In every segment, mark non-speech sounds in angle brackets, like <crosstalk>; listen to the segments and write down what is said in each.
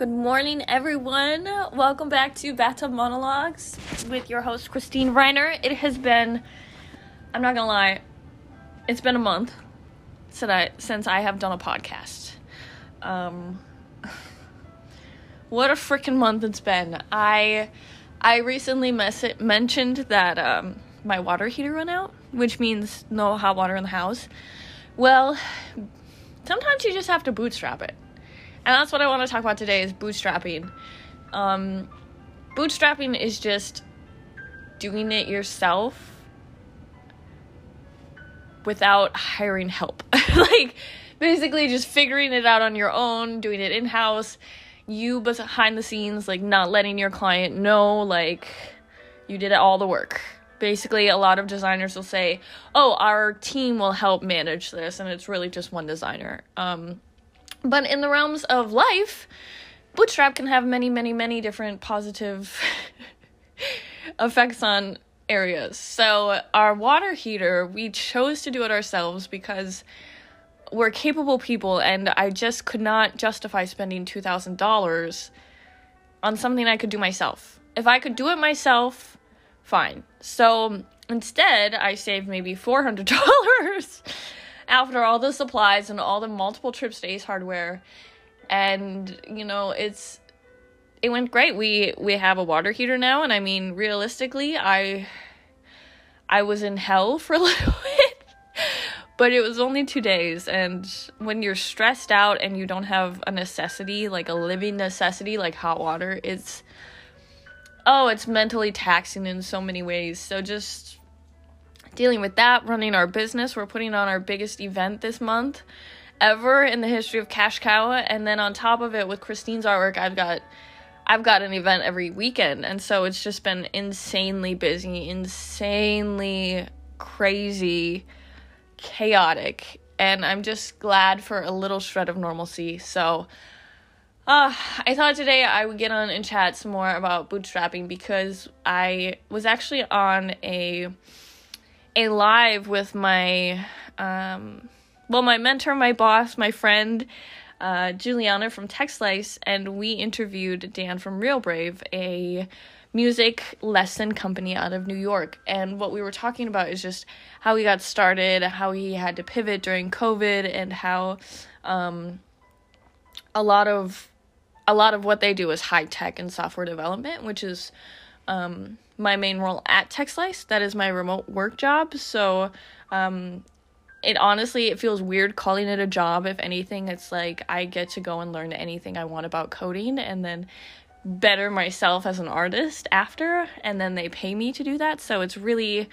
Good morning, everyone. Welcome back to Bathtub Monologues with your host, Christine Reiner. It has been, I'm not gonna lie, it's been a month since I, since I have done a podcast. Um, <laughs> what a freaking month it's been. I, I recently mes- mentioned that um, my water heater went out, which means no hot water in the house. Well, sometimes you just have to bootstrap it and that's what I want to talk about today is bootstrapping. Um, bootstrapping is just doing it yourself without hiring help. <laughs> like basically just figuring it out on your own, doing it in house, you behind the scenes, like not letting your client know, like you did all the work. Basically, a lot of designers will say, "Oh, our team will help manage this," and it's really just one designer. Um, but in the realms of life, bootstrap can have many, many, many different positive <laughs> effects on areas. So, our water heater, we chose to do it ourselves because we're capable people, and I just could not justify spending $2,000 on something I could do myself. If I could do it myself, fine. So, instead, I saved maybe $400 <laughs> after all the supplies and all the multiple trips to Ace Hardware, and you know it's it went great. We we have a water heater now, and I mean realistically, I I was in hell for <laughs> a little bit, but it was only two days. And when you're stressed out and you don't have a necessity like a living necessity like hot water, it's oh, it's mentally taxing in so many ways. So just dealing with that, running our business. We're putting on our biggest event this month ever in the history of Cash Cow, and then on top of it, with Christine's artwork, I've got I've got an event every weekend, and so it's just been insanely busy, insanely crazy, chaotic, and I'm just glad for a little shred of normalcy. So. Uh, I thought today I would get on and chat some more about bootstrapping because I was actually on a a live with my um, well my mentor my boss my friend uh, juliana from TechSlice and we interviewed dan from real brave a music lesson company out of new york. And what we were talking about is just how he got started how he had to pivot during covid and how um, a lot of a lot of what they do is high tech and software development which is um, my main role at TechSlice. That is my remote work job. So, um, it honestly it feels weird calling it a job. If anything, it's like I get to go and learn anything I want about coding, and then better myself as an artist after, and then they pay me to do that. So it's really,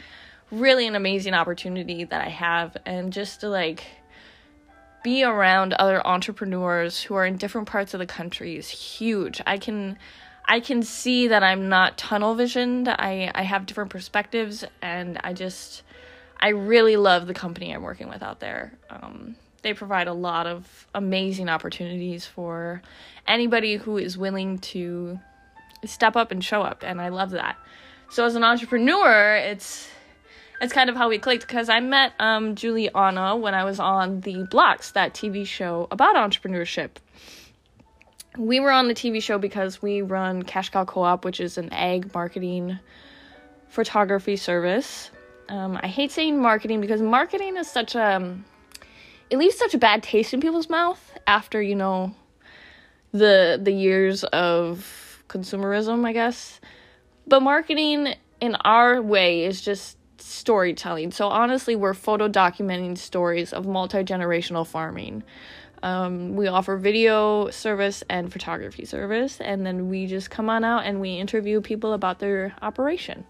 really an amazing opportunity that I have, and just to like be around other entrepreneurs who are in different parts of the country is huge. I can I can see that I'm not tunnel visioned. I, I have different perspectives, and I just, I really love the company I'm working with out there. Um, they provide a lot of amazing opportunities for anybody who is willing to step up and show up, and I love that. So as an entrepreneur, it's it's kind of how we clicked because I met um, Juliana when I was on the Blocks, that TV show about entrepreneurship we were on the TV show because we run Cash Cow Co-op, which is an ag marketing photography service. Um, I hate saying marketing because marketing is such a um, it leaves such a bad taste in people's mouth after you know the the years of consumerism, I guess. But marketing in our way is just storytelling. So honestly, we're photo documenting stories of multi generational farming. Um, we offer video service and photography service, and then we just come on out and we interview people about their operation.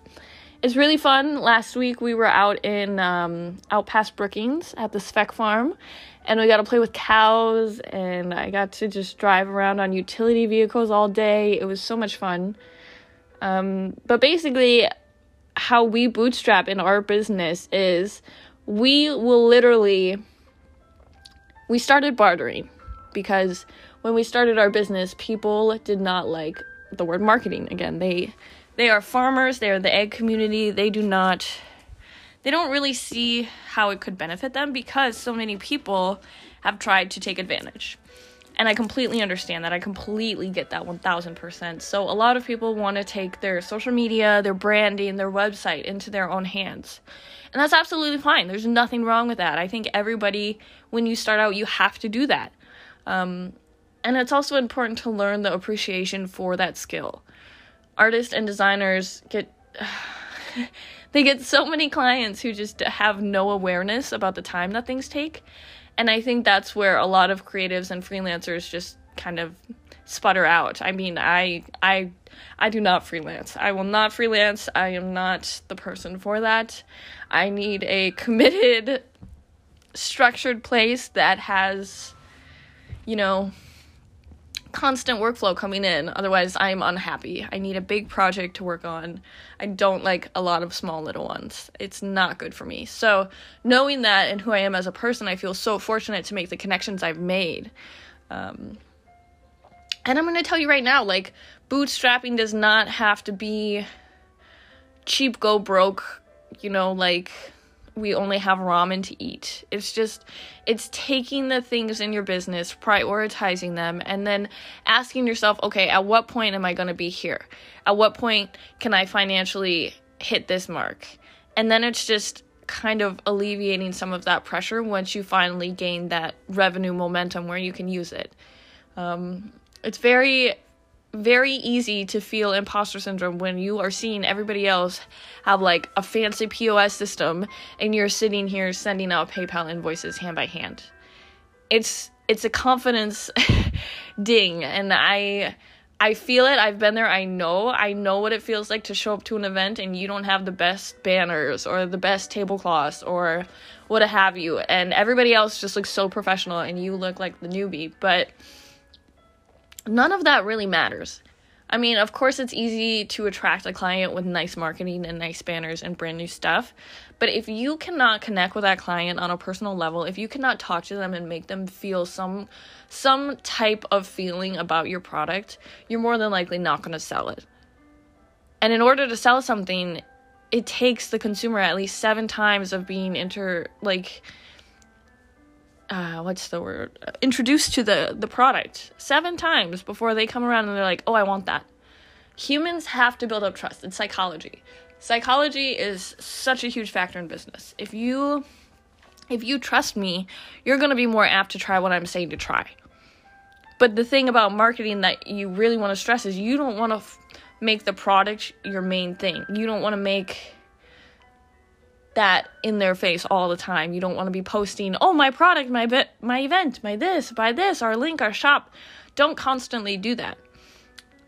It's really fun. Last week we were out in um, out past Brookings at the Spec Farm, and we got to play with cows, and I got to just drive around on utility vehicles all day. It was so much fun. Um, but basically, how we bootstrap in our business is we will literally we started bartering because when we started our business, people did not like the word marketing. Again, they they are farmers, they are the ag community. They do not they don't really see how it could benefit them because so many people have tried to take advantage. And I completely understand that. I completely get that 1000%. So, a lot of people want to take their social media, their branding, their website into their own hands. And that's absolutely fine. There's nothing wrong with that. I think everybody, when you start out, you have to do that. Um, and it's also important to learn the appreciation for that skill. Artists and designers get. <sighs> they get so many clients who just have no awareness about the time that things take. And I think that's where a lot of creatives and freelancers just kind of sputter out. I mean, I I I do not freelance. I will not freelance. I am not the person for that. I need a committed structured place that has you know constant workflow coming in. Otherwise, I'm unhappy. I need a big project to work on. I don't like a lot of small little ones. It's not good for me. So, knowing that and who I am as a person, I feel so fortunate to make the connections I've made. Um, and I'm going to tell you right now like, bootstrapping does not have to be cheap, go broke, you know, like we only have ramen to eat. It's just, it's taking the things in your business, prioritizing them, and then asking yourself, okay, at what point am I going to be here? At what point can I financially hit this mark? And then it's just kind of alleviating some of that pressure once you finally gain that revenue momentum where you can use it. Um, it's very very easy to feel imposter syndrome when you are seeing everybody else have like a fancy POS system and you're sitting here sending out PayPal invoices hand by hand. It's it's a confidence <laughs> ding and I I feel it. I've been there. I know. I know what it feels like to show up to an event and you don't have the best banners or the best tablecloths or what have you and everybody else just looks so professional and you look like the newbie. But none of that really matters. I mean, of course, it's easy to attract a client with nice marketing and nice banners and brand new stuff. But if you cannot connect with that client on a personal level, if you cannot talk to them and make them feel some some type of feeling about your product, you're more than likely not going to sell it. And in order to sell something, it takes the consumer at least 7 times of being inter like uh, what's the word? Introduced to the the product seven times before they come around and they're like oh i want that. Humans have to build up trust. It's psychology. Psychology is such a huge factor in business. If you if you trust me you're going to be more apt to try what i'm saying to try. But the thing about marketing that you really want to stress is you don't want to f- make the product your main thing. You don't want to make that in their face all the time. You don't want to be posting, "Oh, my product, my bit, my event, my this, buy this, our link, our shop." Don't constantly do that.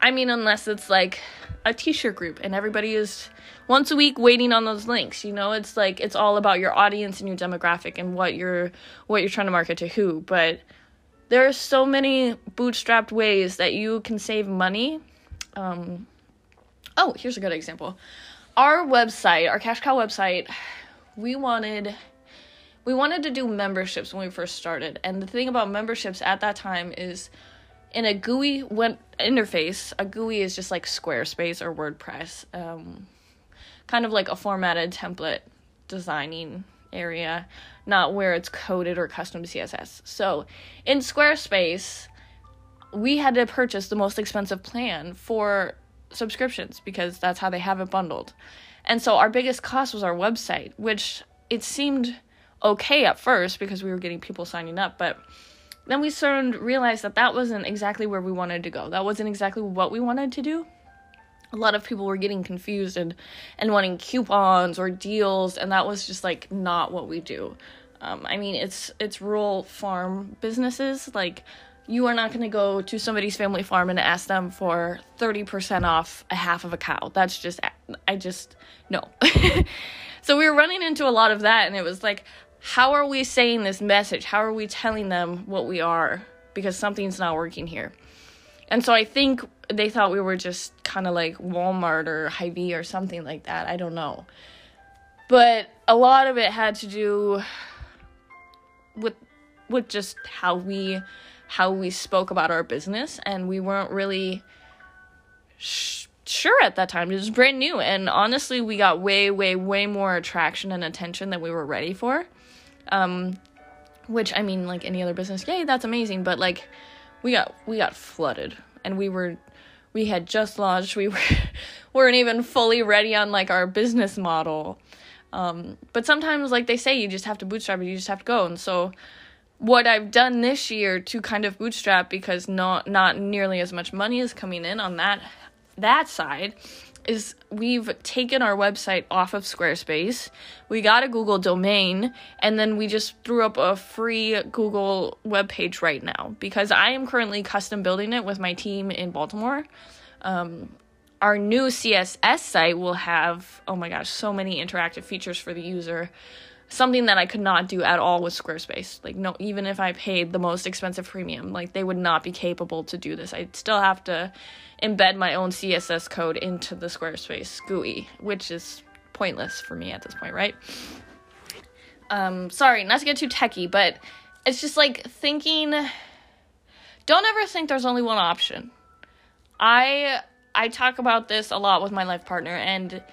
I mean, unless it's like a t-shirt group and everybody is once a week waiting on those links, you know, it's like it's all about your audience and your demographic and what you're what you're trying to market to who, but there are so many bootstrapped ways that you can save money. Um, oh, here's a good example. Our website, our cash cow website, we wanted we wanted to do memberships when we first started. And the thing about memberships at that time is in a GUI went interface, a GUI is just like Squarespace or WordPress, um, kind of like a formatted template designing area, not where it's coded or custom CSS. So in Squarespace, we had to purchase the most expensive plan for subscriptions because that's how they have it bundled. And so our biggest cost was our website, which it seemed okay at first because we were getting people signing up, but then we soon realized that that wasn't exactly where we wanted to go. That wasn't exactly what we wanted to do. A lot of people were getting confused and and wanting coupons or deals, and that was just like not what we do. Um, I mean, it's it's rural farm businesses like you are not going to go to somebody's family farm and ask them for 30% off a half of a cow. That's just, I just, no. <laughs> so we were running into a lot of that, and it was like, how are we saying this message? How are we telling them what we are? Because something's not working here. And so I think they thought we were just kind of like Walmart or Hy-Vee or something like that. I don't know. But a lot of it had to do with with just how we how we spoke about our business, and we weren't really sh- sure at that time. It was brand new, and honestly, we got way, way, way more attraction and attention than we were ready for. Um, which I mean, like any other business, yay, that's amazing, but like we got we got flooded and we were we had just launched we <laughs> were weren't even fully ready on like our business model um, but sometimes like they say you just have to bootstrap it you just have to go and so what I've done this year to kind of bootstrap because not not nearly as much money is coming in on that that side is we've taken our website off of Squarespace. We got a Google domain and then we just threw up a free Google web page right now because I am currently custom building it with my team in Baltimore. Um, our new CSS site will have, oh my gosh, so many interactive features for the user something that I could not do at all with Squarespace. Like no even if I paid the most expensive premium, like they would not be capable to do this. I'd still have to embed my own CSS code into the Squarespace GUI, which is pointless for me at this point, right? Um sorry, not to get too techie, but it's just like thinking don't ever think there's only one option. I I talk about this a lot with my life partner and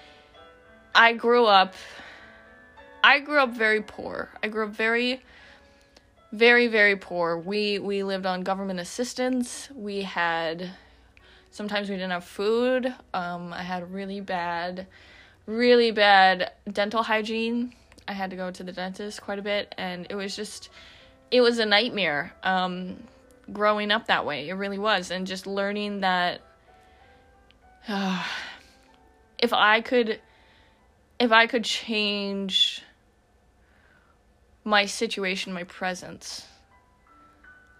I grew up I grew up very poor. I grew up very very very poor. We we lived on government assistance. We had sometimes we didn't have food. Um I had really bad really bad dental hygiene. I had to go to the dentist quite a bit and it was just it was a nightmare um growing up that way. It really was and just learning that uh, <sighs> if I could if I could change my situation, my presence.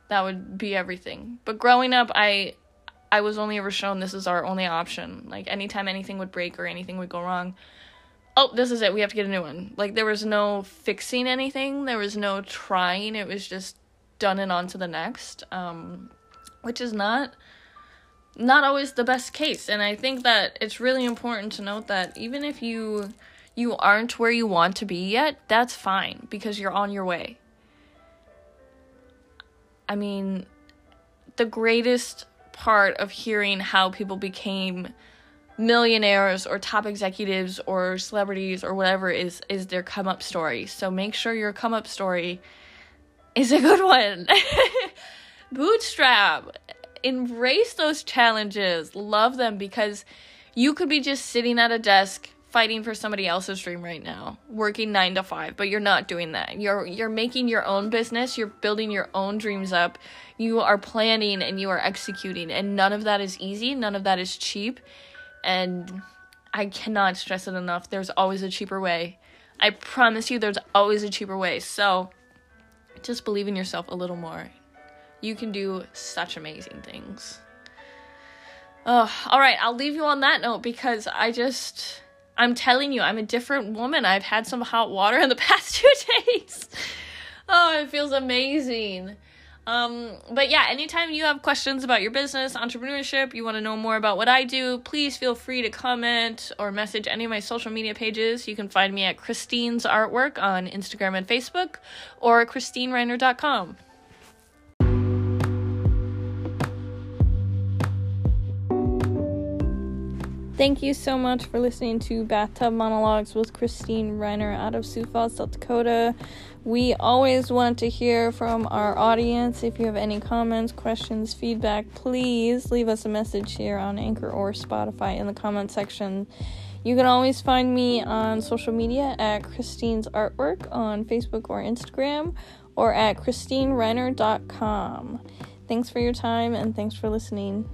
That would be everything. But growing up, I I was only ever shown this is our only option. Like anytime anything would break or anything would go wrong, oh, this is it. We have to get a new one. Like there was no fixing anything. There was no trying. It was just done and on to the next. Um, which is not not always the best case. And I think that it's really important to note that even if you you aren't where you want to be yet, that's fine because you're on your way. I mean, the greatest part of hearing how people became millionaires or top executives or celebrities or whatever is is their come up story. So make sure your come up story is a good one. <laughs> Bootstrap. Embrace those challenges. Love them because you could be just sitting at a desk fighting for somebody else's dream right now, working 9 to 5, but you're not doing that. You're you're making your own business, you're building your own dreams up. You are planning and you are executing and none of that is easy, none of that is cheap. And I cannot stress it enough. There's always a cheaper way. I promise you there's always a cheaper way. So just believe in yourself a little more. You can do such amazing things. Oh, all right, I'll leave you on that note because I just I'm telling you, I'm a different woman. I've had some hot water in the <laughs> past two days. oh, it feels amazing. Um, but yeah, anytime you have questions about your business, entrepreneurship, you want to know more about what I do, please feel free to comment or message any of my social media pages. You can find me at Christine's Artwork on Instagram and Facebook or ChristineReiner.com. Thank you so much for listening to Bathtub Monologues with Christine Reiner out of Sioux Falls, South Dakota. We always want to hear from our audience. If you have any comments, questions, feedback, please leave us a message here on Anchor or Spotify in the comment section. You can always find me on social media at Christine's Artwork on Facebook or Instagram or at ChristineReiner.com. Thanks for your time and thanks for listening.